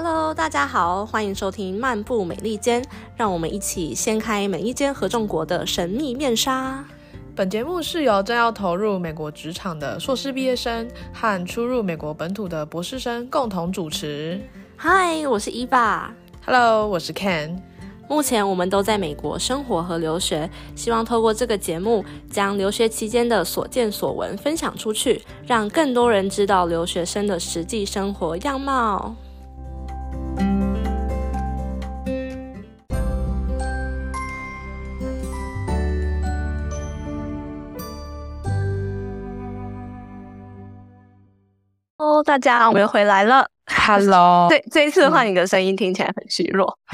Hello，大家好，欢迎收听《漫步美利坚》，让我们一起掀开每一间合众国的神秘面纱。本节目是由正要投入美国职场的硕士毕业生和初入美国本土的博士生共同主持。Hi，我是伊爸。Hello，我是 Ken。目前我们都在美国生活和留学，希望透过这个节目，将留学期间的所见所闻分享出去，让更多人知道留学生的实际生活样貌。Hello，大家，我们又回来了。Hello，对，这一次换你的声音听起来很虚弱。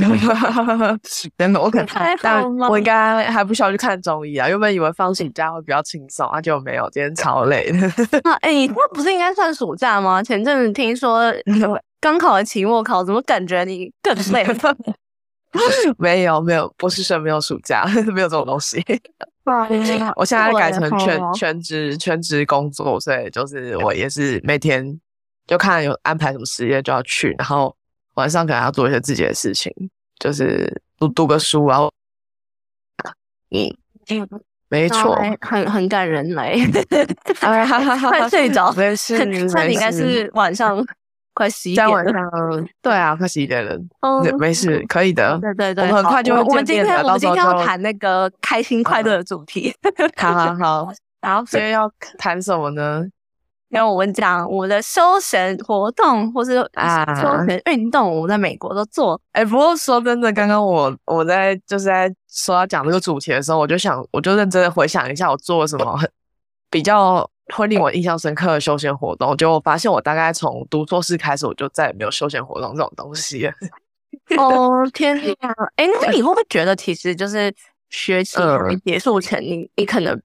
真的，我可能还好但吗我应该还不需要去看中医啊。原本以为放暑假会比较轻松，啊，结果没有，今天超累的。那 哎，你那不是应该算暑假吗？前阵子听说 刚考完期末考，怎么感觉你更累了？没有没有，博士生没有暑假，没有这种东西。我现在改成全全职全职工作，所以就是我也是每天就看有安排什么时间就要去，然后晚上可能要做一些自己的事情，就是读读个书，然后 嗯，没错，哎很很感人嘞，哎哈哈哈快睡着。没事，那你应该是晚上快十一在点了。晚上，对啊，快十一点了，哦没事，可以的。对对对，我们很好快就会我们今天我们今天要谈那个开心快乐的主题。好好好，然后所以要谈什么呢？因为我们讲我们的休闲活动或是啊休闲运动，我们在美国都做。哎、不过说真的，刚刚我我在就是在说要讲这个主题的时候，我就想，我就认真的回想一下，我做了什么很比较会令我印象深刻的休闲活动。结果我发现，我大概从读硕士开始，我就再也没有休闲活动这种东西了。哦 天哪！哎，那你会不会觉得，其实就是学期还没嗯结束前，你你可能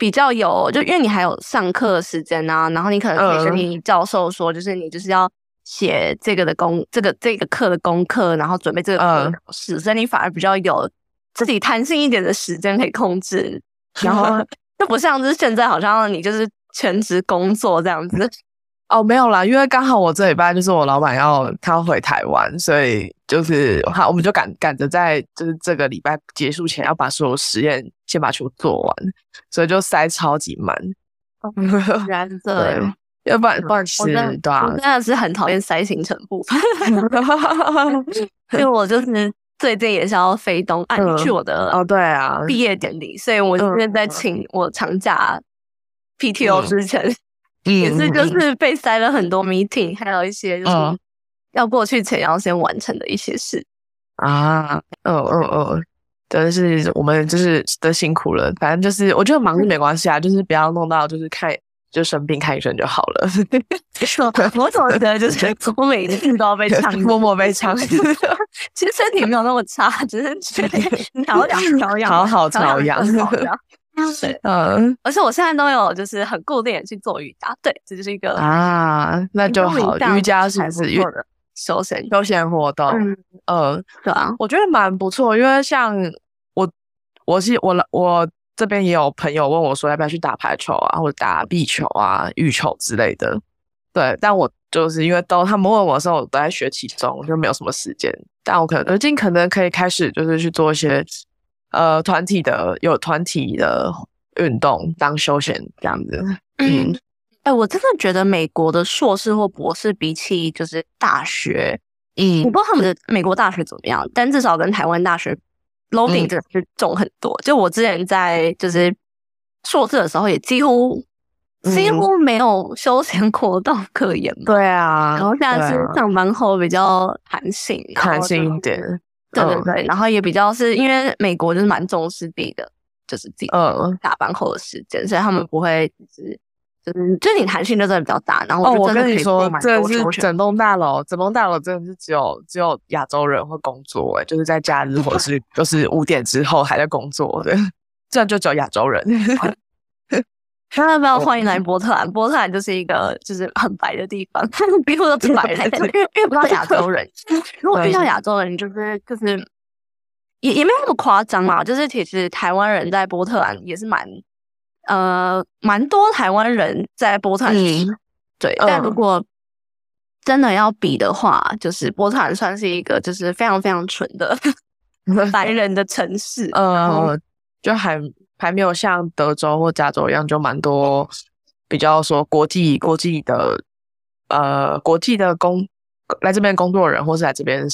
比较有，就因为你还有上课的时间啊，然后你可能可以跟嗯你教授说，就是你就是要写这个的功，这个这个课的功课，然后准备这个课的嗯考试，所以你反而比较有自己弹性一点的时间可以控制，然后就不像是现在好像你就是全职工作这样子。哦，没有啦，因为刚好我这礼拜就是我老板要他要回台湾，所以就是好，我们就赶赶着在就是这个礼拜结束前要把所有实验先把全部做完，所以就塞超级满。原来是这。要不然不然其实我真的，对啊我，真的是很讨厌塞行程部分，因为我就是最近也是要飞东岸 嗯去我的哦对啊，毕业典礼，所以我现在在请我长假 PTO 之前，也是就嗯。是被塞了很多 meeting，还有一些就是嗯。要过去前要先完成的一些事。啊，哦哦哦，真的是我们就是都辛苦了，反正就是我觉得忙是没关系啊，就是不要弄到就是看就生病看医生就好了，我总觉得就是我每一次都要被呛，默默被呛，其实身体没有那么差，只是觉得 调养调养，好好调养调养。对，嗯而且我现在都有就是很固定的去做瑜伽，对，这就是一个啊，那就好，瑜伽是不是的休闲？休闲活动？嗯，嗯，对啊，我觉得蛮不错，因为像我，我是我了，我这边也有朋友问我说要不要去打排球啊，或者打壁球啊、羽球之类的。对，但我就是因为都他们问我的时候，我都在学期中，我就没有什么时间。但我可能最近可能可以开始就是去做一些呃团体的有团体的运动当休闲这样子。嗯，哎、我真的觉得美国的硕士或博士比起就是大学，嗯我不知道他们的美国大学怎么样，但至少跟台湾大学真的是重很多。就我之前在就是硕士的时候，也几乎、几嗯乎没有休闲活动可言嘛。对啊，然后现在是上班后比较弹性，弹性一点。嗯对对对，然后也比较是因为美国就是蛮重视自己的，就是自己嗯下班后的时间，所以他们不会就是就是就是你弹性就真的比较大。然后我跟你说，可以做蛮真的是整栋大楼，整栋大楼真的是只有只有亚洲人会工作，哎，就是在假日或者是 就是五点之后还在工作的，这就只有亚洲人。那要不要欢迎来波特兰？波特兰就是一个就是很白的地方，几乎都是白人，因为因为不到亚洲人。如果遇到亚洲人，就是就是也也没有那么夸张嘛，就是其实台湾人在波特兰也是蛮呃蛮多台湾人在波特兰，嗯对。但嗯如果真的要比的话，就是波特兰算是一个就是非常非常纯的 白人的城市，呃，就还还没有像德州或加州一样，就蛮多比较说国际国际的呃国际的工来这边工作的人，或是来这边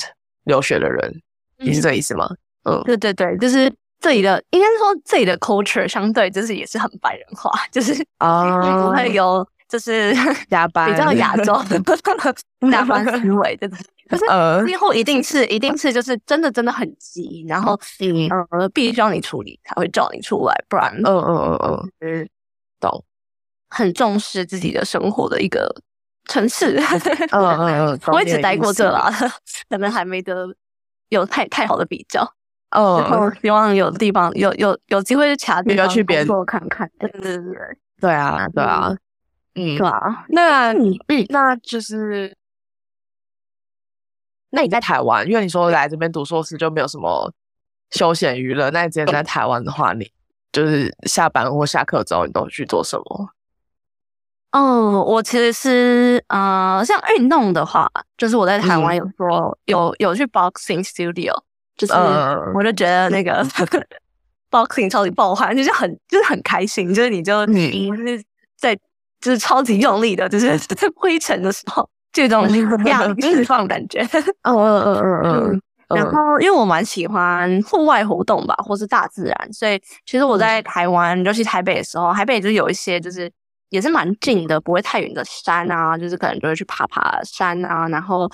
留学的人，你是这意思吗？嗯，对对对，就是这里的应该是说这里的 culture 相对就是也是很白人化，就是啊不会有就是比较亚洲亚 班思维这种。可是呃之后一定是一定是就是真的真的很急，然后嗯呃必须要你处理才会叫你出来，不然嗯嗯嗯嗯，嗯懂，很重视自己的生活的一个城市。嗯嗯嗯，我也只待过这啦，可能还没得有太太好的比较。然嗯，后希望有地方有有有机会去其他地方去别工作看看。对对对对，对啊对啊，嗯对，啊。那嗯嗯，那就是，那你在台湾，因为你说来这边读硕士就没有什么休闲娱乐，那你之前在台湾的话，你就是下班或下课之后，你都去做什么？哦，我其实是呃，像运动的话，就是我在台湾嗯有说有有去 boxing studio，就是嗯我就觉得那个 boxing 超级爆汗，就是很就是很开心，就是你就嗯你是在就是超级用力的，就是 在挥尘的时候，就有一种压力释放的感觉。嗯嗯嗯嗯嗯然后，因为我蛮喜欢户外活动吧，或是大自然，所以其实我在台湾，尤其台北的时候，台北就有一些就是也是蛮近的，不会太远的山啊，就是可能就会去爬爬山啊，然后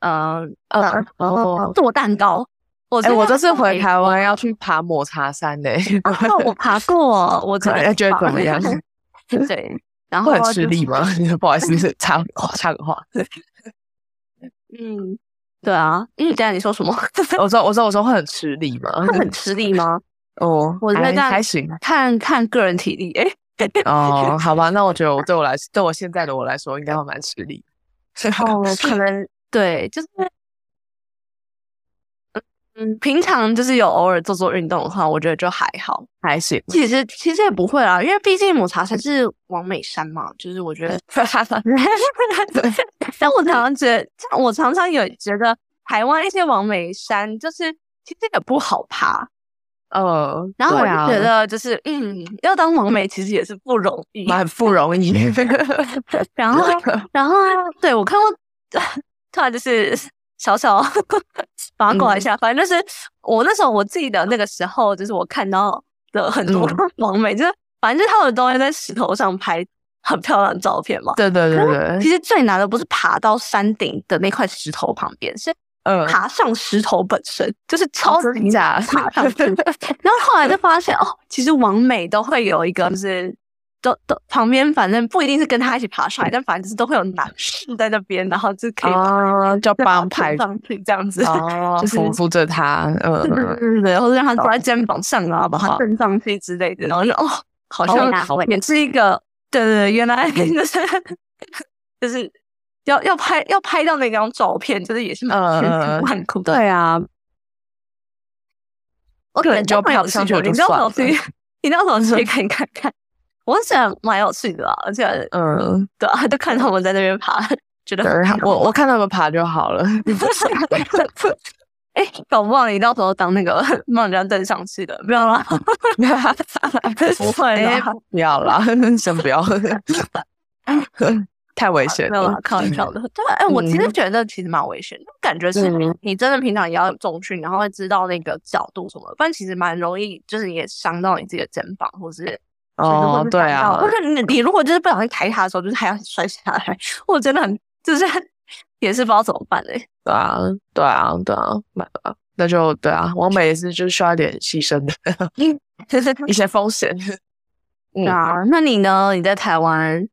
呃呃然后做蛋糕。我哎，我这次回台，台湾要去爬抹茶山呢，哦我爬过，我觉得觉得怎么样？对，然后会很吃力吗？不好意思，插插个话。嗯，对啊，嗯，等一下你说什么？我说我说我说会很吃力吗？会很吃力吗？哦，我觉得这样还行。看看个人体力，哎。哦，好吧，那我觉得我对我来，对我现在的我来说，应该会蛮吃力。哦，可能对，就是嗯，平常就是有偶尔做做运动的话，我觉得就还好。还行。其实其实也不会啦，因为毕竟抹茶才是王美山嘛，就是我觉得，但我常常觉得，我常常有觉得台湾一些王美山就是其实也不好爬，呃，然后我就觉得就是嗯，要当王美其实也是不容易。蛮不容易。然后，然后，对我看过，突然就是小小 八卦一下，反正就是我那时候我记得那个时候，就是我看到的很多 网美，就是反正就是他们都会在石头上拍很漂亮的照片嘛。对对。对对，其实最难的不是爬到山顶的那块石头旁边，是嗯，爬上石头本身，就是超级真假爬上去。然后后来就发现，哦，其实王美都会有一个，就是都都旁边，反正不一定是跟他一起爬上来，但反正就是都会有男士在那边，然后就可以啊，就帮拍上去这样子。啊，就是扶扶着他，嗯对对嗯，对对，或者让他坐在肩膀上啊，把他蹬上去之类的，然后就哦，好像也是一个，对对对，原来 就是就是要要拍要拍到那张照片，就是也是蛮嗯千嗯嗯。辛万苦的。对啊，我可能就蛮有上去你到时候算去，你到时候去 看看看，我是觉得蛮有趣的啊，而且嗯，对啊，就看他们在那边爬，觉得很好我我看他们爬就好了。哎，搞不好你到时候当那个帮人家登上去的，不要啦，不会哎啦，不要啦，先不要，太危险了。开玩笑的。对，哎，我其实嗯觉得其实蛮危险的，感觉是嗯你真的平常也要有重训，然后会知道那个角度什么的，不然其实蛮容易，就是你也伤到你自己的肩膀，或是哦，对啊或，者你你如果就是不小心抬他的时候，就是还要摔下来，我真的很就是也是不知道怎么办嘞。对啊，对啊，对啊，买吧。那就对啊，王美也是就是需要一点牺牲的 一些风险。嗯啊，那你呢？你在台湾？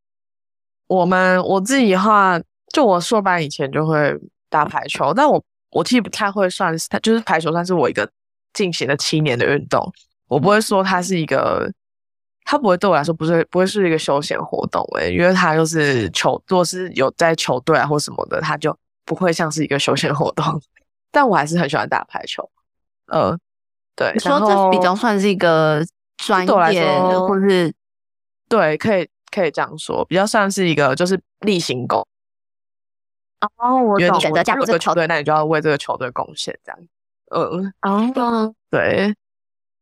我们我自己的话，就我硕班以前就会打排球，但我我其实不太会算是，它就是排球算是我一个进行了七年的运动，我不会说它是一个，它不会对我来说不是不会是一个休闲活动诶、因为它就是球，如果是有在球队啊或什么的，它就不会像是一个休闲活动，但我还是很喜欢打排球，呃，对，你说这比较算是一个专业的，说或是对，可以可以这样说，比较算是一个就是例行工。哦，我懂。选择加入这个球队，那你就要为这个球队贡献，这样。嗯，哦，对。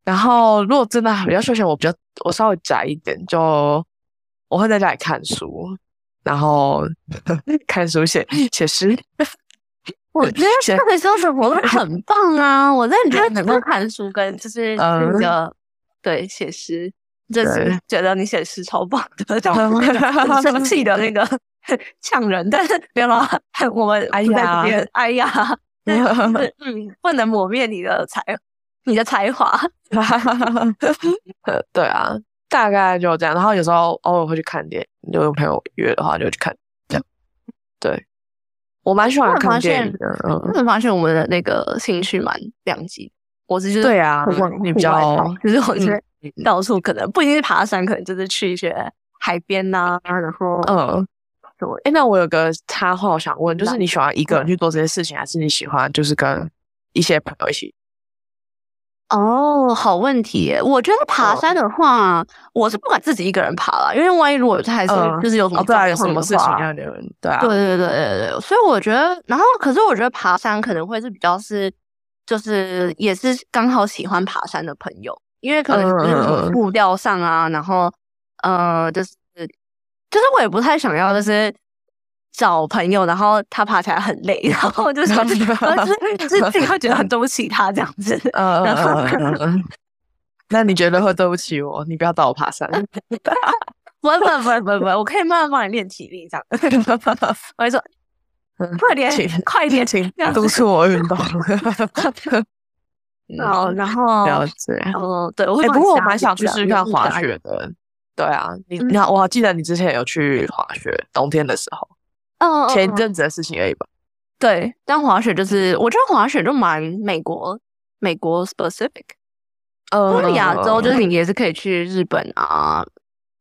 然后，如果真的比较休闲，我比较我稍微宅一点，就我会在家里看书，然后 看书写写诗。我觉得这个休闲活动很棒啊！我真的觉得能够看书跟就是那个对写诗，就是觉得你写诗超棒的，很生气的那个呛人，但是别了，我们哎呀哎呀，嗯，不能磨灭你的才。你的才华，对啊，大概就这样。然后有时候偶尔会去看电影，有朋友约的话就去看。这样，对我蛮喜欢看电影的。嗯，我发现我们的那个兴趣蛮两极。我是就是对啊，你比较就是我觉得到处可能不一定是爬山，可能就是去一些海边呐。然后嗯，对。哎，那我有个插话，我想问，就是你喜欢一个人去做这些事情，还是你喜欢就是跟一些朋友一起？哦，好问题。我觉得爬山的话，我是不敢自己一个人爬了，因为万一如果还是就是有什么对啊，有什么事情要留人，对啊，对对对对对。所以我觉得，然后可是我觉得爬山可能会是比较是，就是也是刚好喜欢爬山的朋友，因为可能就是步调上啊，然后呃，就是就是我也不太想要就是。找朋友，然后他爬起来很累，然后就是，就是自己会觉得很对不起他这样子。嗯，那你觉得会对不起我？你不要带我爬山。不不不不不，我可以慢慢帮你练体力这样。我说，快点，快点，请督促我运动。好，然后了解。哦，对，我不过我蛮想去试试看滑雪的。对啊，你你好，我记得你之前有去滑雪，冬天的时候。前一阵子的事情而已吧。对，但滑雪就是，我觉得滑雪就蛮美国，美国 specific。呃，亚洲就是你也是可以去日本啊，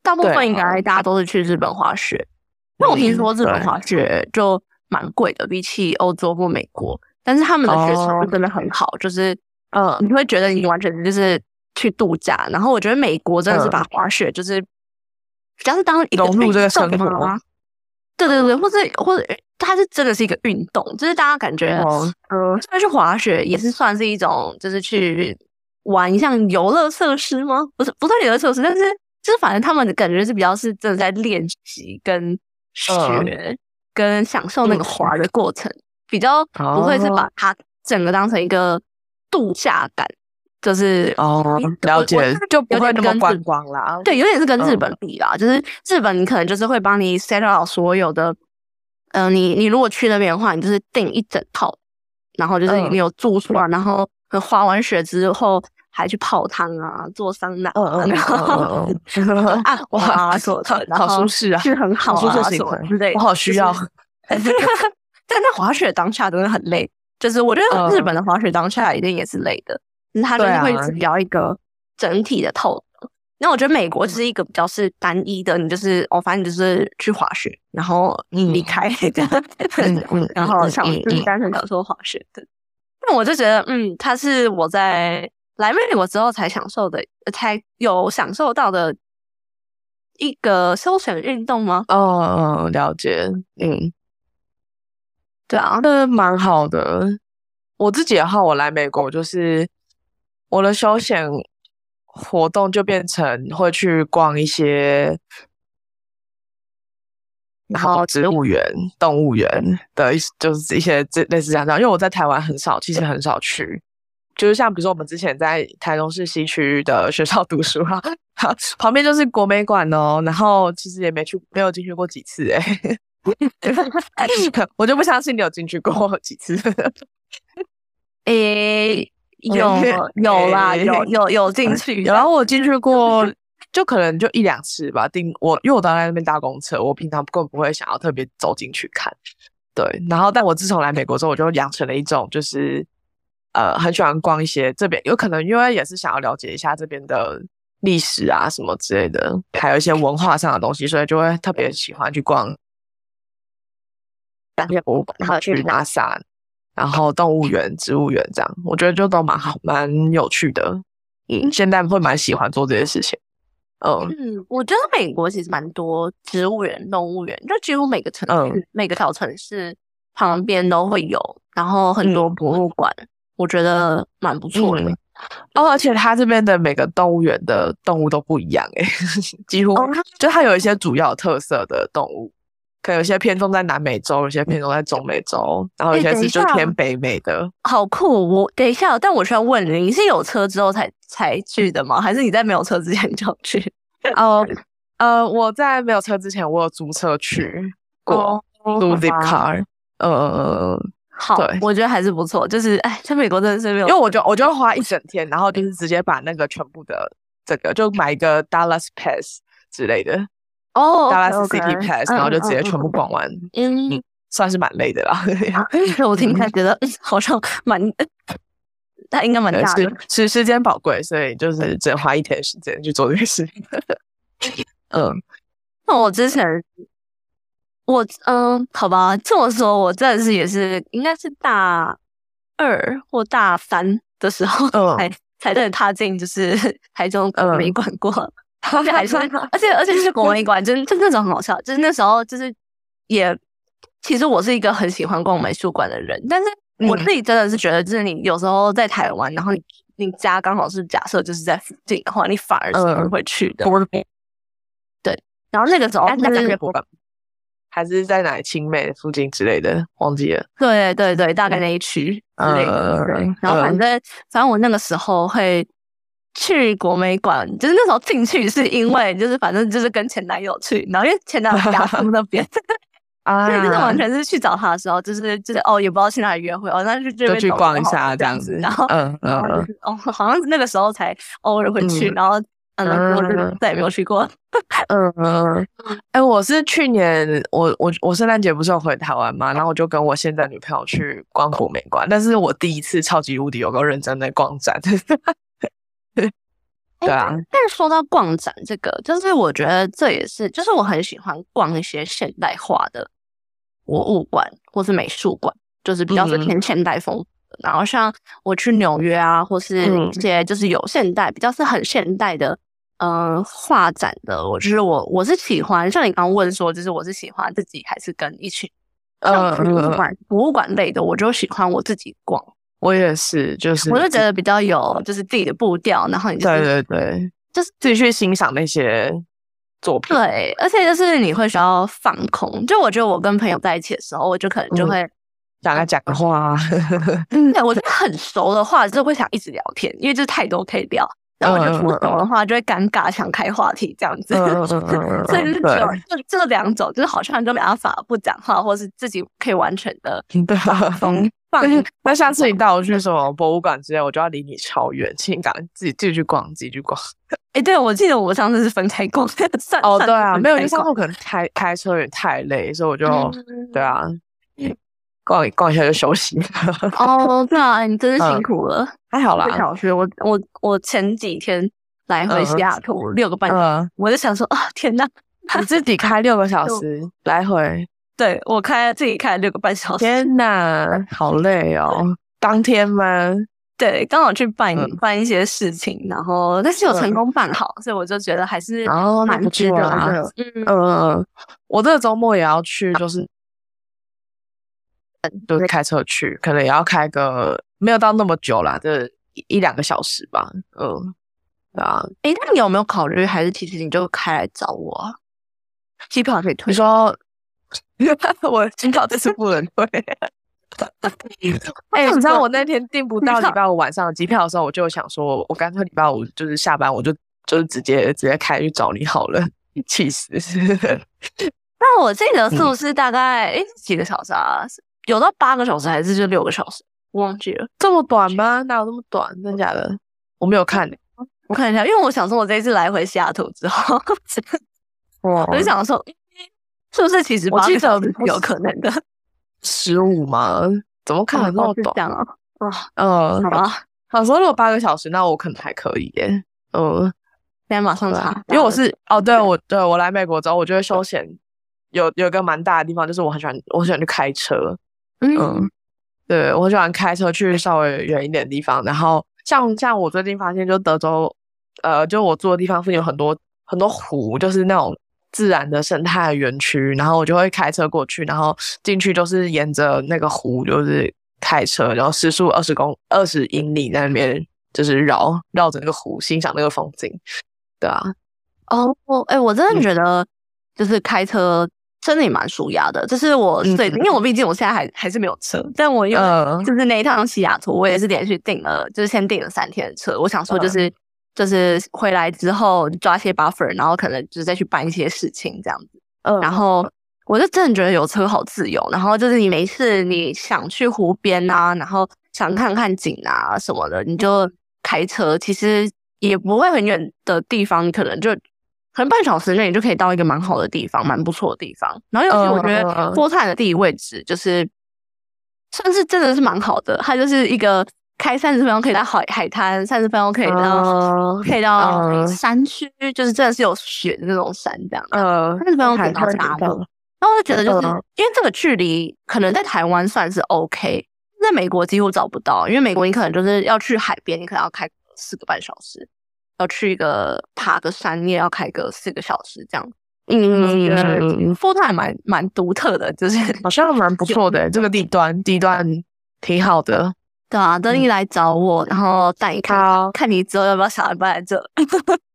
大部分应该大家都是去日本滑雪。那我听说日本滑雪就蛮贵的，比起欧洲或美国，但是他们的雪场真的很好，就是呃，你会觉得你完全就是去度假。然后我觉得美国真的是把滑雪就是主要是当融入这个生活。对对对，或者或者，它是真的是一个运动，就是大家感觉，嗯，虽然去滑雪也是算是一种，就是去玩一项游乐设施吗？不是，不算游乐设施，但是就是反正他们的感觉是比较是真的在练习跟学跟享受那个滑的过程，比较不会是把它整个当成一个度假感。就是哦，了解，就不会那么观光啦。对，有点是跟日本比啦。就是日本，你可能就是会帮你 set up 所有的，嗯，你你如果去那边的话，你就是订一整套，然后就是你有住宿啊，然后滑完雪之后还去泡汤啊，做桑拿，然后 啊，哇，做好舒适啊，是很好，舒适型之类，我好需要。但那滑雪当下真的很累，就是我觉得日本的滑雪当下一定也是累的。它就是会比较一个整体的透。那我觉得美国就是一个比较是单一的，你就是哦，反正就是去滑雪，然后离开这样，然后想就是单纯享受滑雪的。那我就觉得，嗯，它是我在来美国之后才享受的，才有享受到的一个休闲运动吗？哦，了解，嗯，对啊，那蛮好的。我自己的话，我来美国就是。我的休闲活动就变成会去逛一些，然后植物园、动物园的一就是一些这类似这样，因为我在台湾很少，其实很少去，就是像比如说我们之前在台中市西区的学校读书哈，旁边就是国美馆哦，然后其实也没去，没有进去过几次哎，我就不相信你有进去过几次，诶。有有啦，有有有进去，然后我进去过，就可能就一两次吧。定我因为我当在那边搭公车，我平常根本不会想要特别走进去看。对，然后但我自从来美国之后，我就养成了一种就是呃很喜欢逛一些这边，有可能因为也是想要了解一下这边的历史啊什么之类的，还有一些文化上的东西，所以就会特别喜欢去逛博物馆，然后去拉萨。然后动物园、植物园这样，我觉得就都蛮好、蛮有趣的。嗯，现在会蛮喜欢做这些事情。嗯嗯，我觉得美国其实蛮多植物园、动物园，就几乎每个城市、每个小城市旁边都会有，然后很多博物馆，我觉得蛮不错的。哦，而且它这边的每个动物园的动物都不一样，诶，几乎就它有一些主要特色的动物，可能有些偏重在南美洲，有些偏重在中美洲，然后有些是就偏北美的。好酷！我等一下，但我需要问你，你是有车之后才才去的吗？还是你在没有车之前就去？哦，呃，我在没有车之前，我有租车去过，租 zip car，呃。好，我觉得还是不错。就是，哎，在美国真的是没有，因为我就我就花一整天，然后就是直接把那个全部的这个，就买一个 Dallas Pass 之类的哦，Dallas City Pass，然后就直接全部逛完。嗯，算是蛮累的啦。我听起来觉得好像蛮，他应该蛮大的，是时间宝贵，所以就是只花一天时间去做这个事情。嗯，那我之前。我嗯，好吧，这么说，我真的是也是，应该是大二或大三的时候才才真的踏进就是 台中国美馆过，而且还是而且而且是国美馆，真就那种很好笑，就是那时候就是也，其实我是一个很喜欢逛美术馆的人，但是我自己真的是觉得，就是你有时候在台湾，然后你你家刚好是假设就是在附近的话，你反而是会去的，对，然后那个时候就是。还是在哪青美附近之类的，忘记了。对对对，大概那一区之类的。然后反正反正我那个时候会去国美馆，就是那时候进去是因为就是反正就是跟前男友去，然后因为前男友家住那边，啊，所以就是完全是去找他的时候，就是就是哦，也不知道去哪里约会哦，那就就去逛一下这样子。然后嗯嗯哦，好像那个时候才偶尔会去，然后。嗯，我就再也没有去过。嗯嗯，哎，我是去年我我我圣诞节不是有回台湾嘛，然后我就跟我现在女朋友去逛国美馆，但是我第一次超级无敌有个认真的逛展。对啊，但是说到逛展这个，就是我觉得这也是，就是我很喜欢逛一些现代化的博物馆或是美术馆，就是比较是偏现代风。然后像我去纽约啊，或是一些就是有现代比较是很现代的，嗯，画展的，我就是我我是喜欢。像你刚刚问说，就是我是喜欢自己还是跟一群，呃，博物馆博物馆类的，我就喜欢我自己逛。我也是，就是我就觉得比较有就是自己的步调，然后你对对对，就是自己去欣赏那些作品。对，而且就是你会需要放空。就我觉得我跟朋友在一起的时候，我就可能就会。讲个讲个话，对，我很熟的话，就会想一直聊天，因为就是太多可以聊。然后就不熟的话，就会尴尬，想开话题这样子。所以就是只有这这两种，就是好像就没办法不讲话，或是自己可以完全的放 放。那下次你带我去什么博物馆之类，我就要离你超远，请你赶自己自己去逛，自己去逛。哎，对，我记得我上次是分开逛，算哦，对啊，没有，因为上次可能开开车也太累，所以我就对啊。逛一逛一下就休息。哦，对啊，你真是辛苦了，还好啦。小学我我我前几天来回西雅图六个半小时，我就想说哦，天哪，你自己开六个小时来回？对我开自己开六个半小时，天哪，好累哦。当天吗？对，刚好去办办一些事情，然后但是有成功办好，所以我就觉得还是蛮值得的。嗯嗯，我这个周末也要去，就是。都是开车去，可能也要开个没有到那么久啦，这一两个小时吧。嗯，对啊。哎，那你有没有考虑，还是其实你就开来找我啊？机票可以退。你说，我机票这次不能退。哎，你知道我那天订不到礼拜五晚上的机票的时候，我就想说，我干脆礼拜五就是下班，我就就是直接直接开去找你好了。气死！那我记得是不是大概哎几个小时啊？有到八个小时还是就六个小时？我忘记了，这么短吗？哪有那么短？真的假的？我没有看，我看一下，因为我想说，我这一次来回西雅图之后，我就想说，是不是其实八个小时有可能的 十五吗？怎么可能那么短啊？哇，嗯，好吧，他说如果八个小时，那我可能还可以耶。嗯，现在马上查，因为我是哦，对我对我来美国之后，我觉得休闲有有一个蛮大的地方，就是我很喜欢，我喜欢去开车。嗯，对我喜欢开车去稍微远一点的地方，然后像像我最近发现，就德州，呃，就我住的地方附近有很多很多湖，就是那种自然的生态园区，然后我就会开车过去，然后进去就是沿着那个湖，就是开车，然后时速二十公二十英里在那边就是绕绕着那个湖，欣赏那个风景，对啊。哦，哎，我真的觉得就是开车。真的也蛮舒压的，这是我最，因为我毕竟我现在还还是没有车，但我因为就是那一趟西雅图，我也是连续订了，就是先订了三天的车。我想说就是就是回来之后抓些 buffer，然后可能就是再去办一些事情这样子。嗯，然后我就真的觉得有车好自由，然后就是你没事你想去湖边啊，然后想看看景啊什么的，你就开车，其实也不会很远的地方，可能就。可能半小时内你就可以到一个蛮好的地方，蛮不错的地方。然后尤其我觉得波特兰的地理位置就是算是真的是蛮好的，它就是一个开三十分钟可以到海海滩，三十分钟可以到可以到山区，就是真的是有雪的那种山这样。呃，三十分钟可以到达的。然后我就觉得就是因为这个距离可能在台湾算是 OK，在美国几乎找不到，因为美国你可能就是要去海边，你可能要开四个半小时。要去一个爬个山，你也要开个四个小时这样。嗯，波特还蛮蛮独特的，就是好像蛮不错的。这个地段地段挺好的。对啊，等你来找我，然后带你看，看你之后要不要想来搬来这。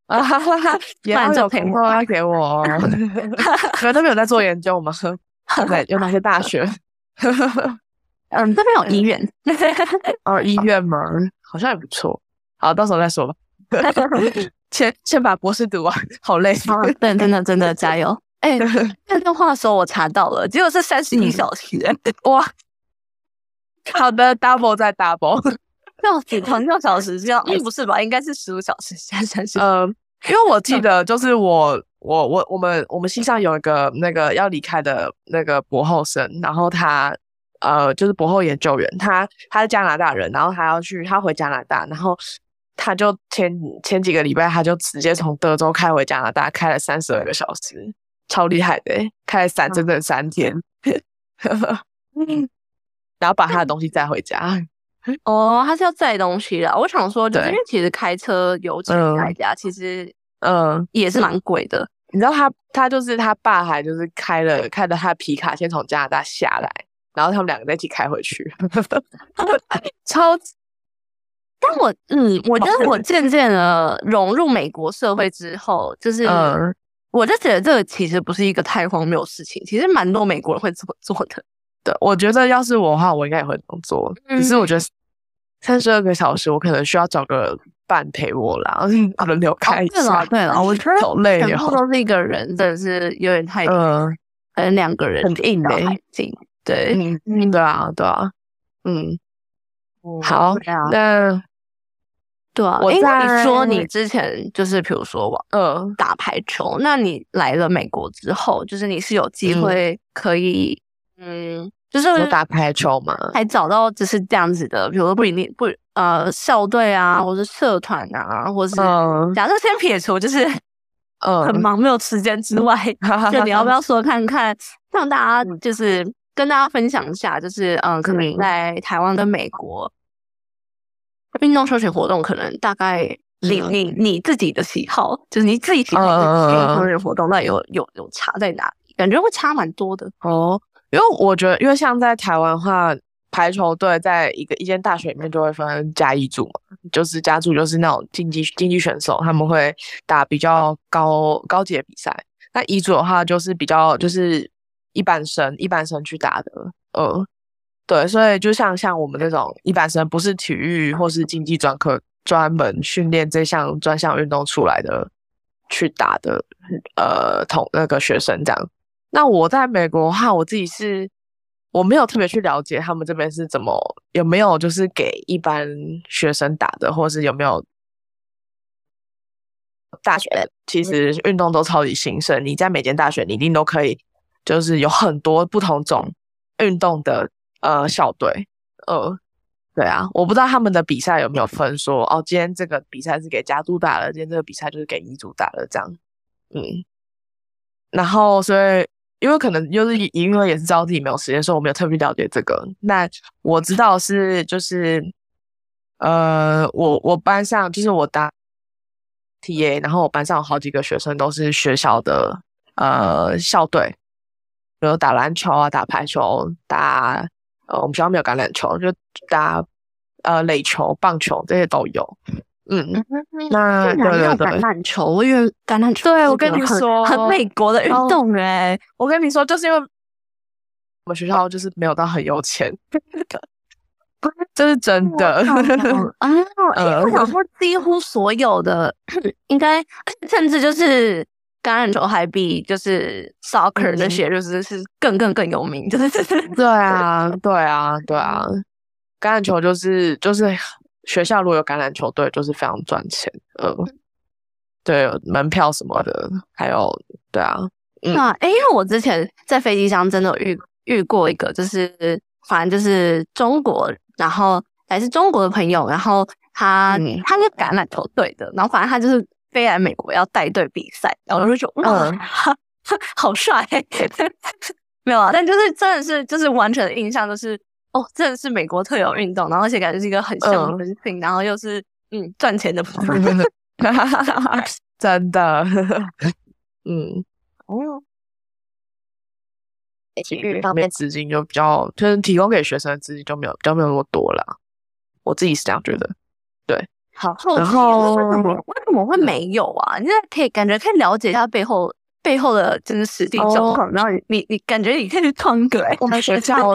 啊哈哈，搬这陪我给我。你们都没有在做研究吗？对，有哪些大学？嗯，这边有医院。哦，医院吗？好像也不错。好，到时候再说吧。先先把博士读完，好累。对，真的真的加油！哎，那段话说，我查到了，结果是三十一小时。哇，好的，double 再 double，六几堂六小时这样？嗯，不是吧？应该是十五小时，现在三十。嗯，因为我记得就是我我我我们我们系上有一个那个要离开的那个博后生，然后他呃就是博后研究员，他他是加拿大人，然后他要去他回加拿大，然后。他就前前几个礼拜，他就直接从德州开回加拿大，开了三十二个小时，超厉害的，开了三整整三天，然后把他的东西载回家。哦，他是要载东西的。我想说，因为其实开车油钱代价其实嗯也是蛮贵的。你知道他他就是他爸还就是开了开了他的皮卡，先从加拿大下来，然后他们两个在一起开回去，超。但我嗯，我觉得我渐渐的融入美国社会之后，就是我就觉得这个其实不是一个太荒谬的事情，其实蛮多美国人会这么做的。对，我觉得要是我的话，我应该也会这么做。只是我觉得三十二个小时，我可能需要找个伴陪我啦，轮流开一下。对了，对了，我觉得好累，全部都是一个人，真的是有点太嗯，能两个人很硬的，对，嗯，对啊，对啊，嗯，好，那。对啊，因为你说你之前就是比如说我呃打排球，那你来了美国之后，就是你是有机会可以嗯，就是打排球嘛，还找到就是这样子的，比如说不一定不呃校队啊，或是社团啊，或是假设先撇除就是呃 很忙没有时间之外，就你要不要说看看，让大家就是跟大家分享一下，就是嗯，可能在台湾跟美国。运动休闲活动可能大概你你你自己的喜好，就是你自己喜欢的休闲活动，那有有有差在哪里？感觉会差蛮多的哦。因为我觉得，因为像在台湾的话，排球队在一个一间大学里面就会分甲乙组嘛，就是甲组就是那种竞技竞技选手，他们会打比较高高级的比赛。那乙组的话就是比较就是一般生一般生去打的，呃。对，所以就像像我们这种一般生，不是体育或是竞技专科专门训练这项专项运动出来的去打的，呃，同那个学生这样。那我在美国的话，我自己是我没有特别去了解他们这边是怎么有没有就是给一般学生打的，或是有没有大学其实运动都超级兴盛。你在每间大学，你一定都可以，就是有很多不同种运动的。呃，校队，呃，对啊，我不知道他们的比赛有没有分说，哦，今天这个比赛是给家族打的，今天这个比赛就是给乙组打的，这样，嗯，然后所以，因为可能就是因为也是知道自己没有时间，所以我没有特别了解这个。那我知道是就是，呃，我我班上就是我当 T A，然后我班上有好几个学生都是学校的呃校队，比如打篮球啊、打排球、打呃我们学校没有橄榄球，就打呃垒球、棒球这些都有。嗯，那对对对，橄榄球，我以为橄榄球，对我跟你说，很美国的运动哎，我跟你说，就是因为我们学校就是没有到很有钱，这是真的 啊！我想说，几乎所有的 应该，甚至就是橄榄球还比就是 soccer 那些就是是更更更有名，就是 对啊，对啊，对啊，橄榄球就是就是。学校如果有橄榄球队，就是非常赚钱。呃，对，门票什么的，还有对啊。那哎，因为我之前在飞机上真的遇遇过一个，就是反正就是中国，然后来自中国的朋友，然后他他是橄榄球队的，然后反正他就是飞来美国要带队比赛，然后我就觉得哇，好帅，没有啊，但就是真的是就是完全的印象就是。哦，真的是美国特有运动，然后而且感觉是一个很象征性，然后又是嗯赚钱的部分，真的，嗯，哦，体育方面资金就比较，就是提供给学生的资金就没有，比较没有那么多了。我自己是这样觉得，对。好，然后为什么为什么会没有啊？你在可以感觉可以了解一下背后背后的真实地状况，然后你你你感觉你可以去创个我们学校。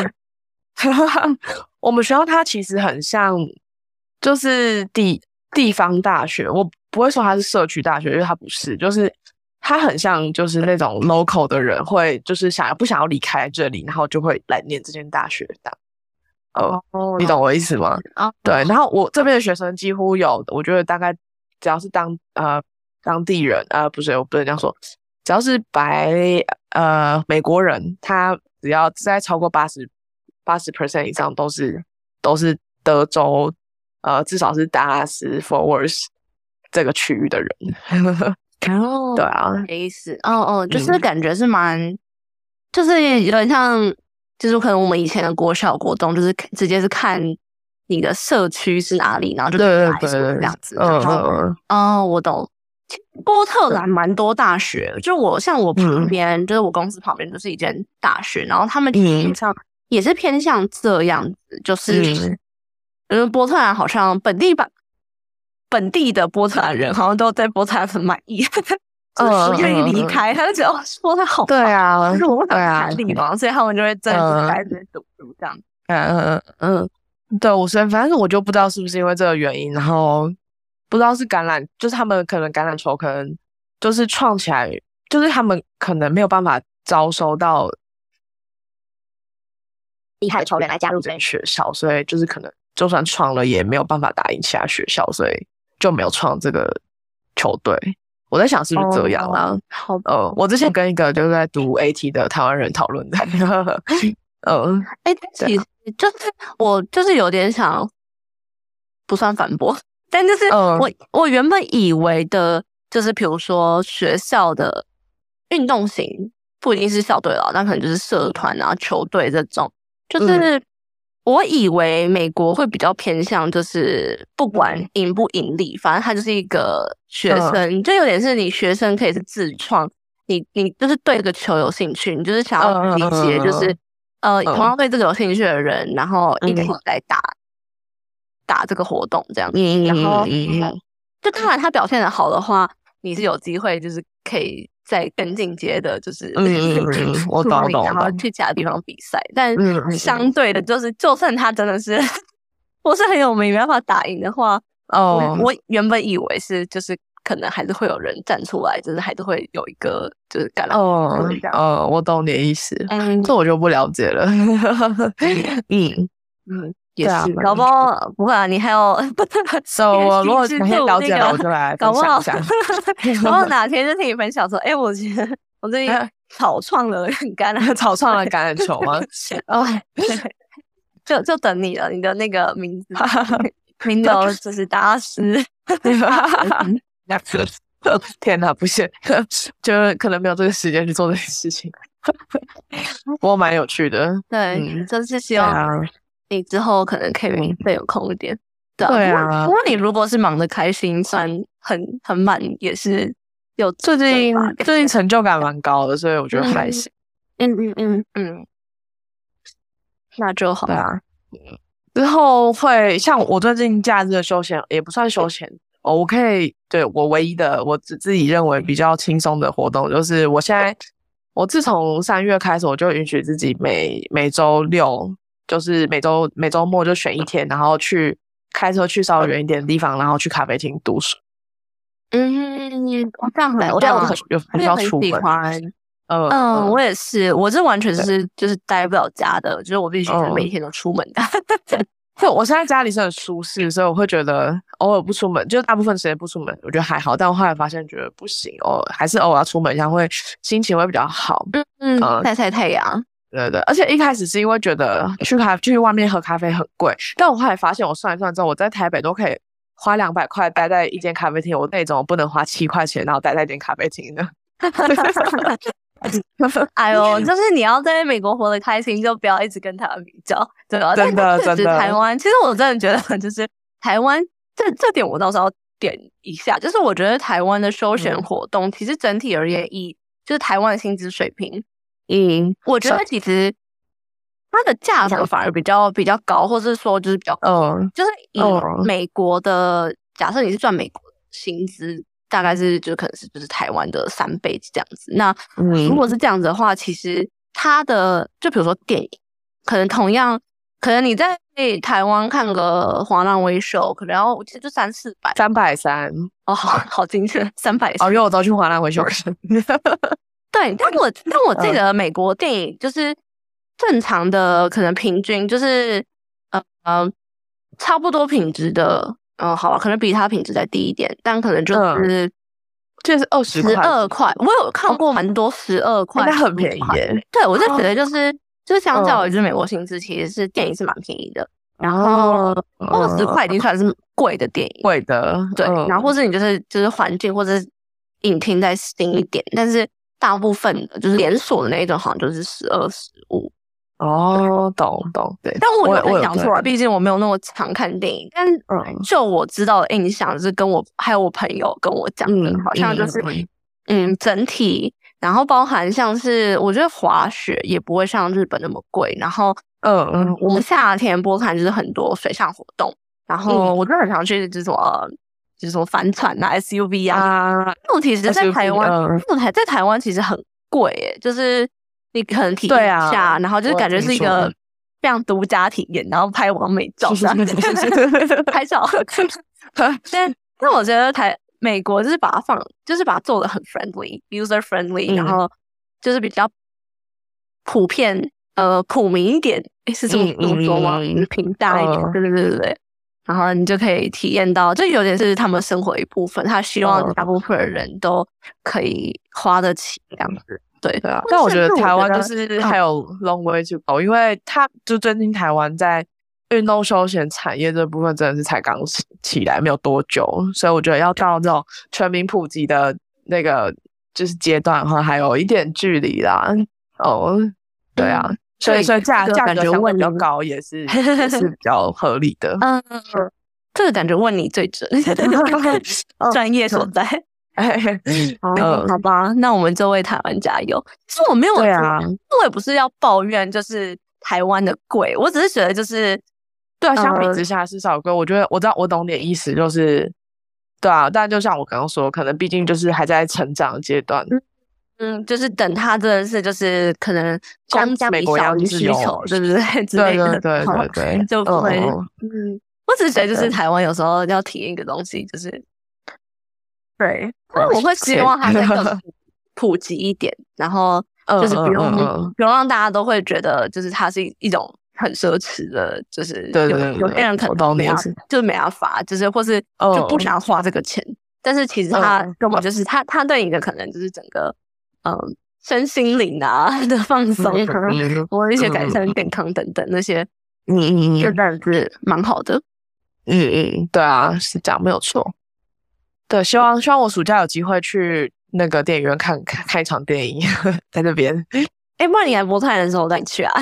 我们学校它其实很像，就是地地方大学。我不会说它是社区大学，因为它不是，就是它很像，就是那种 local 的人会，就是想要不想要离开这里，然后就会来念这间大学的。哦，你懂我意思吗？啊，对。然后我这边的学生几乎有，我觉得大概只要是当呃当地人，呃，不是，我不能这样说，只要是白呃美国人，他只要在超过八十。八十 percent 以上都是都是德州，呃，至少是达拉斯 Forwards 这个区域的人。哦，对啊，没意思，哦哦，就是感觉是蛮，就是有点像，就是可能我们以前的国小国中，就是直接是看你的社区是哪里，然后就对对对这样子。嗯嗯，哦，我懂。波特兰蛮多大学，就我像我旁边，就是我公司旁边就是一间大学，然后他们基本上。也是偏向这样子，就是，嗯，波特兰好像本地吧本地的波特兰人好像都在波特兰很满意，就是愿意离开，他就觉得波特兰好，对啊，是我对啊地方，所以他们就会在在这边读书这样。嗯嗯嗯，对，我虽然反正我就不知道是不是因为这个原因，然后不知道是橄榄，就是他们可能橄榄球可能就是创起来，就是他们可能没有办法招收到。厉害的球员来加入这边学校，所以就是可能就算创了，也没有办法打赢其他学校，所以就没有创这个球队。我在想是不是这样啊？好，呃，我之前跟一个就是在读 AT 的台湾人讨论的，嗯，哎，其实就是我就是有点想不算反驳，但就是我我原本以为的，就是比如说学校的运动型不一定是校队了，那可能就是社团啊、球队这种。就是我以为美国会比较偏向，就是不管盈不盈利，反正他就是一个学生，就有点是你学生可以是自创，你你就是对这个球有兴趣，你就是想要理解，就是呃同样对这个有兴趣的人，然后一起来打打这个活动这样，然后就当然他表现的好的话，你是有机会就是可以。在更进阶的，就是嗯嗯嗯，我懂懂，然后去其他地方比赛，但相对的，就是就算他真的是 不是很有名，没办法打赢的话，哦，我原本以为是就是可能还是会有人站出来，就是还是会有一个就是橄榄哦哦，我懂你的意思，嗯，这我就不了解了，嗯。嗯。也是，搞不好不会啊，你还有，so 我如果哪天了解了，我就来分享一下。然后哪天就听你分享说，哎，我觉得我最近 草创了橄榄，草创了橄榄球吗？哦，就就等你了，你的那个名字，名字就是大师。天哪，不行，就可能没有这个时间去做这件事情。不过蛮有趣的，对，真是希望。你之后可能可以再有空一点，对啊。不过你如果是忙的开心，算很很满，也是有最近最近成就感蛮高的，所以我觉得还行。嗯嗯嗯嗯，那就好。对啊，之后会像我最近假日的休闲也不算休闲哦，我可以对我唯一的我自自己认为比较轻松的活动，就是我现在我自从三月开始，我就允许自己每每周六，就是每周每周末就选一天，然后去开车去稍微远一点的地方，然后去咖啡厅读书。嗯，我这样很，我这样很很有我也很比较出门。喜欢。嗯嗯，我也是，我这完全是就是待不了家的，就是我必须每天都出门的。就我现在家里是很舒适，所以我会觉得偶尔不出门，就是大部分时间不出门，我觉得还好。但我后来发现觉得不行哦，还是偶尔要出门一下，会心情会比较好。嗯嗯晒晒太阳。对对，而且一开始是因为觉得去咖去外面喝咖啡很贵，但我后来发现我算一算之后，我在台北都可以花两百块待在一间咖啡厅，我那种不能花七块钱然后待在一间咖啡厅呢？哎呦，就是你要在美国活得开心，就不要一直跟台湾比较，对吧？真的真的台湾，其实我真的觉得，就是台湾这这点我倒是要点一下，就是我觉得台湾的休闲嗯活动，其实整体而言，以就是台湾的薪资水平，嗯，我觉得。其实它的价格反而比较比较高，或是说就是比较嗯就是以嗯。美国的，假设你是赚美国的薪资，大概是就可能是就是台湾的三倍这样子。那如嗯。果是这样子的话，其实它的就比如说电影，可能同样，可能你在台湾看个《华纳微秀》，可能要其实就三四百。三百三。哦，好好精确，三百哦，因为我都去华南回修看。对，但我但我记嗯得美国电影就是正常的，可能平均就是呃呃差不多品质的，嗯、好吧，可能比它品质再低一点，但可能就是就是二十二块。我有看过蛮多十二块，那很便宜耶。对，我就觉得就是就是相较嗯于就是美国薪资，其实是电影是蛮便宜的。然后二十嗯块已经算是贵的电影，贵的，对，嗯然后或是你就是就是环境或者是影厅再新一点，但是大部分的就是连锁的那一种，好像就是十二十五。哦，懂懂，对，但我有我有很想错了，毕竟我没有那么常看电影。但嗯。就我知道的印象是跟我还有我朋友跟我讲的，好像就是嗯嗯整体，然后包含像是我觉得滑雪也不会像日本那么贵，然后嗯嗯嗯，我们夏天波看就是很多水上活动，然后我真的很想去就是什么就是什么帆船啊、SUV 啊，啊，那种其实在台湾，嗯那种台在台湾其实很贵诶，就是你可能体验一下，然后就是感觉是一个非常独家体验，然后拍完美照这样子，拍照。但但我觉得台美国就是把它放，就是把它做的很 friendly、user friendly，、嗯然后就是比较普遍呃普民一点，诶是这么嗯这么说吗？平大一点，嗯对对对对对。然后你就可以体验到，这有点是他们生活的一部分。他希望嗯大部分的人都可以花得起这样子。对对啊，但我觉得台湾就是还有 long way to go，因为他就最近台湾在运动休闲产业这部分真的是才刚起起来没有多久，所以我觉得要到这种全民普及的那个就是阶段的话，还有一点距离啦。哦，对啊，所以所以价价格相对比较高也是 也是比较合理的。嗯，这个感觉问你最准，专业所在。嗯哦，好吧，那我们就为台湾加油。其实我没有，对啊，我也不是要抱怨，就是台湾的贵，我只是觉得就是对啊，相比呃之下是少贵。我觉得我知道我懂你的意思，就是对啊，但就像我刚刚说，可能毕竟就是还在成长阶段，嗯，就是等他真的是就是可能像供美国一比小需求，对不对？之对类的，对对对对，就不会。嗯嗯，我只是觉得就是台湾有时候要体验一个东西，就是对，那我会希望它是再更。普 普及一点，然后就是不用不用让大家都会觉得就是它是一一种很奢侈的，就是有对对对对有些人可我能没办懂你意思。就是没办法，就是或是就不嗯。想花这个钱，但是其实他嗯根本就是他他对你的可能就是整个嗯身心灵啊 的放松，可能嗯或一些改善健康等等那些，嗯嗯嗯就真的是蛮好的。嗯嗯，对啊，是这样没有错。对，希望希望我暑假有机会去那个电影院看看看一场电影，在那边 哎，不然你来波特兰的时候我带你去啊。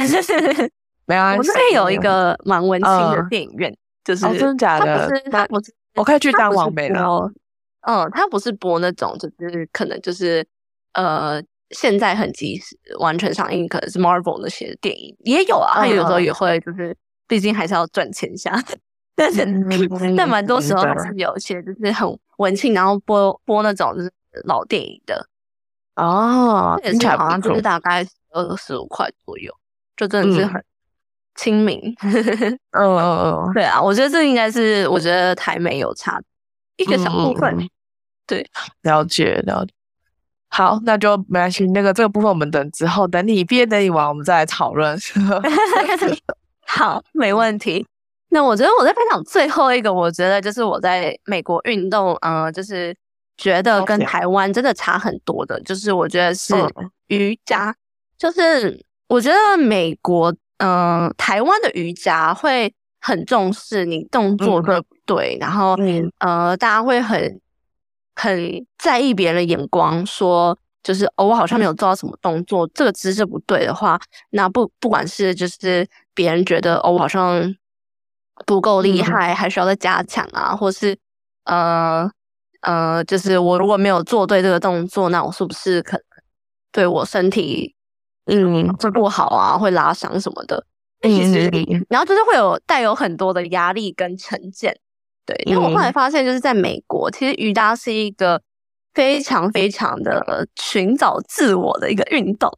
没关系。我那边有一个蛮温馨的嗯电影院，就是哦真的假的它不是它不是，我可以去当它不是王美了嗯，他不是播那种，就是可能就是呃，现在很及时完全上映，可能是 Marvel 那些电影也有啊，他有时候也会就是，毕竟还是要赚钱下，但是但蛮多时候还是。有一些就是很文庆，然后播播那种就是老电影的哦，也是好像就是。大概二十五块左右，就真的是很亲民。嗯嗯嗯，对啊，我觉得这应该是我觉得台美有差。一个小部分，对，了解了解。好，那就没关系。那个这个部分我们等之后，等你毕业等你完，我们再来讨论。好，没问题。那我觉得我在分享最后一个，我觉得就是我在美国运动，嗯，就是觉得跟台湾真的差很多的，就是我觉得是瑜伽。就是我觉得美国，嗯，台湾的瑜伽会。很重视你动作对不对，然后呃，大家会很很在意别人的眼光，说就是哦，我好像没有做到什么动作，这个姿势不对的话，那不不管是就是别人觉得哦，我好像不够厉害，还需要再加强啊，或是呃呃，就是我如果没有做对这个动作，那我是不是可能对我身体嗯。这不好啊，会拉伤什么的。嗯，然后就是会有带有很多的压力跟成见，对，因为我后来发现，就是在美国，其实瑜伽是一个非常非常的寻找自我的一个运动，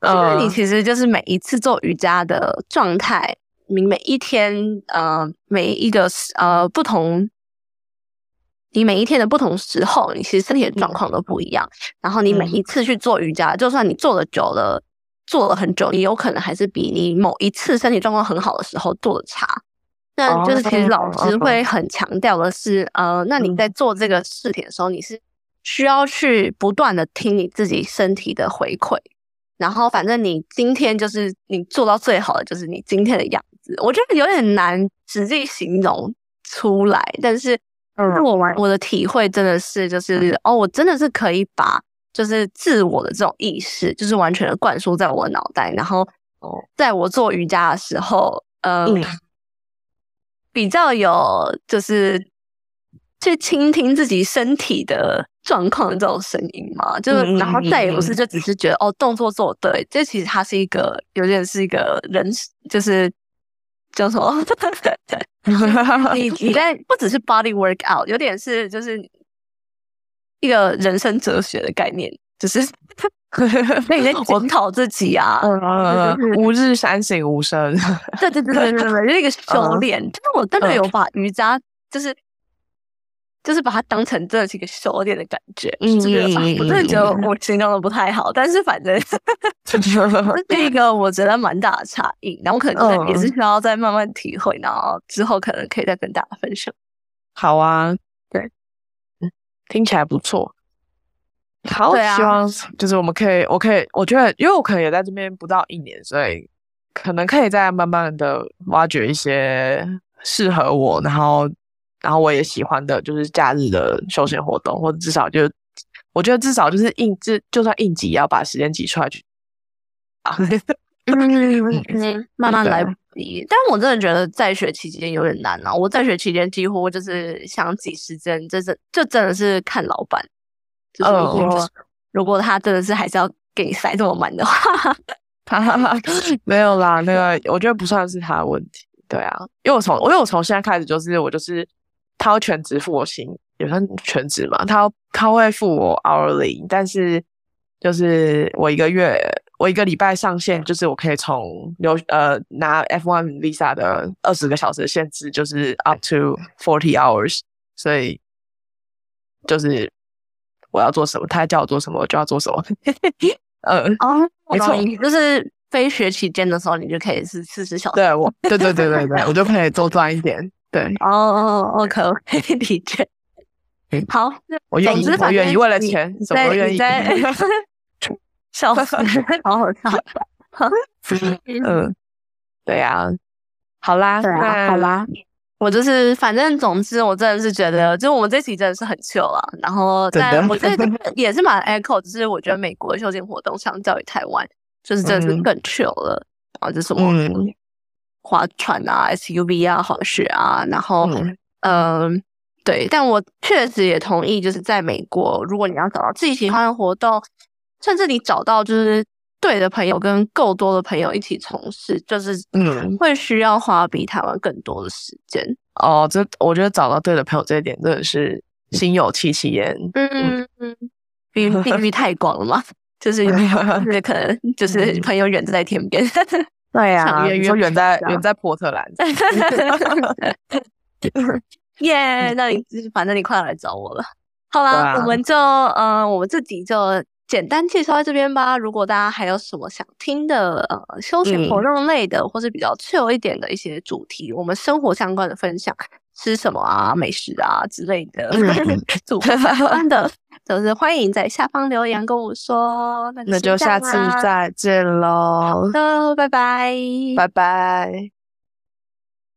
就是你其实就是每一次做瑜伽的状态，你每一天呃每一个呃不同，你每一天的不同时候，你其实身体的状况都不一样，然后你每一次去做瑜伽，就算你做的久了。做了很久，你有可能还是比你某一次身体状况很好的时候做的差。那就是其实老师会很强调的是，呃，那你在做这个事情的时候，你是需要去不断的听你自己身体的回馈，然后反正你今天就是你做到最好的就是你今天的样子。我觉得有点难实际形容出来，但是我玩我的体会真的是就是哦，我真的是可以把。就是自我的这种意识，就是完全的灌输在我的脑袋，然后在我做瑜伽的时候，嗯，比较有就是去倾听自己身体的状况的这种声音嘛，就是然后再也不是就只是觉得哦动作做对，这其实它是一个有点是一个人，就是叫什么？你你在不只是 body work out，有点是就是。一个人生哲学的概念，就是 那你在检讨自己啊，嗯嗯嗯吾日三省吾身。对对对对对对，是一个 修炼。就是我真的有把瑜伽，就是就是把它当成真的是一个修炼的感觉。嗯，我真的觉得我形容的不太好，但是反正 这是一个我觉得蛮大的差异。然后可能也是需要再慢慢体会，然后之后可能可以再跟大家分享。好啊，对。嗯听起来不错，好，希望就是我们可以，我可以，我觉得，因为我可能也在这边不到一年，所以可能可以再慢慢的挖掘一些适合我，然后，然后我也喜欢的，就是假日的休闲活动，或者至少就，我觉得至少就是应，就就算应急，也要把时间挤出来去啊。嗯，慢慢来。但我真的觉得在学期间有点难啊！我在学期间几乎就是想挤时间，这是就真的是看老板。就是如果如果他真的是还是要给你塞这么满的话 没有啦，那个我觉得不算是他的问题。对啊，因为我从因为我从现在开始就是我就是他要全职付我薪，也算全职嘛。他他会付我 hourly，但是就是我一个月。我一个礼拜上线，就是我可以从留呃拿 F1 visa 的二十个小时的限制，就是 up to forty hours，所以就是我要做什么，他叫我做什么，我就要做什么。呃，哦，没错，就是非学期间的时候，你就可以是四十小时。对，我，对对对对对，我就可以多赚一点。对，哦哦，OK，理解。好，我愿意，我愿意为了钱，什么愿意。笑死，好好笑。嗯，对呀，好啦，对啊，好啦。我就是，反正总之，我真的是觉得，就我们这期真的是很秀啊。然后，但我觉得 也是蛮 echo，只是我觉得美国的休闲活动相较于台湾，就是真的是更 chill 了。然后就什么划船啊、SUV 啊、滑雪啊，然后嗯。对，但我确实也同意，就是在美国，如果你要找到自己喜欢的活动，甚至你找到就是对的朋友跟够多的朋友一起从事，就是嗯，会需要花比台湾更多的时间。哦，这我觉得找到对的朋友这一点真的是心有戚戚焉。嗯嗯，因为地域太广了嘛，就是 就是可能就是朋友远在天边。对呀，你说远在远在波特兰。耶，那你反正你快要来找我了。好啦，我们就嗯，我们自己就简单介绍在这边吧。如果大家还有什么想听的呃休闲活动类的，或是比较 chill 一点的一些主题，我们生活相关的分享，吃什么啊、美食啊之类的，主相关的，就是欢迎在下方留言跟我说。那就下次再见喽。好的，拜拜，拜拜。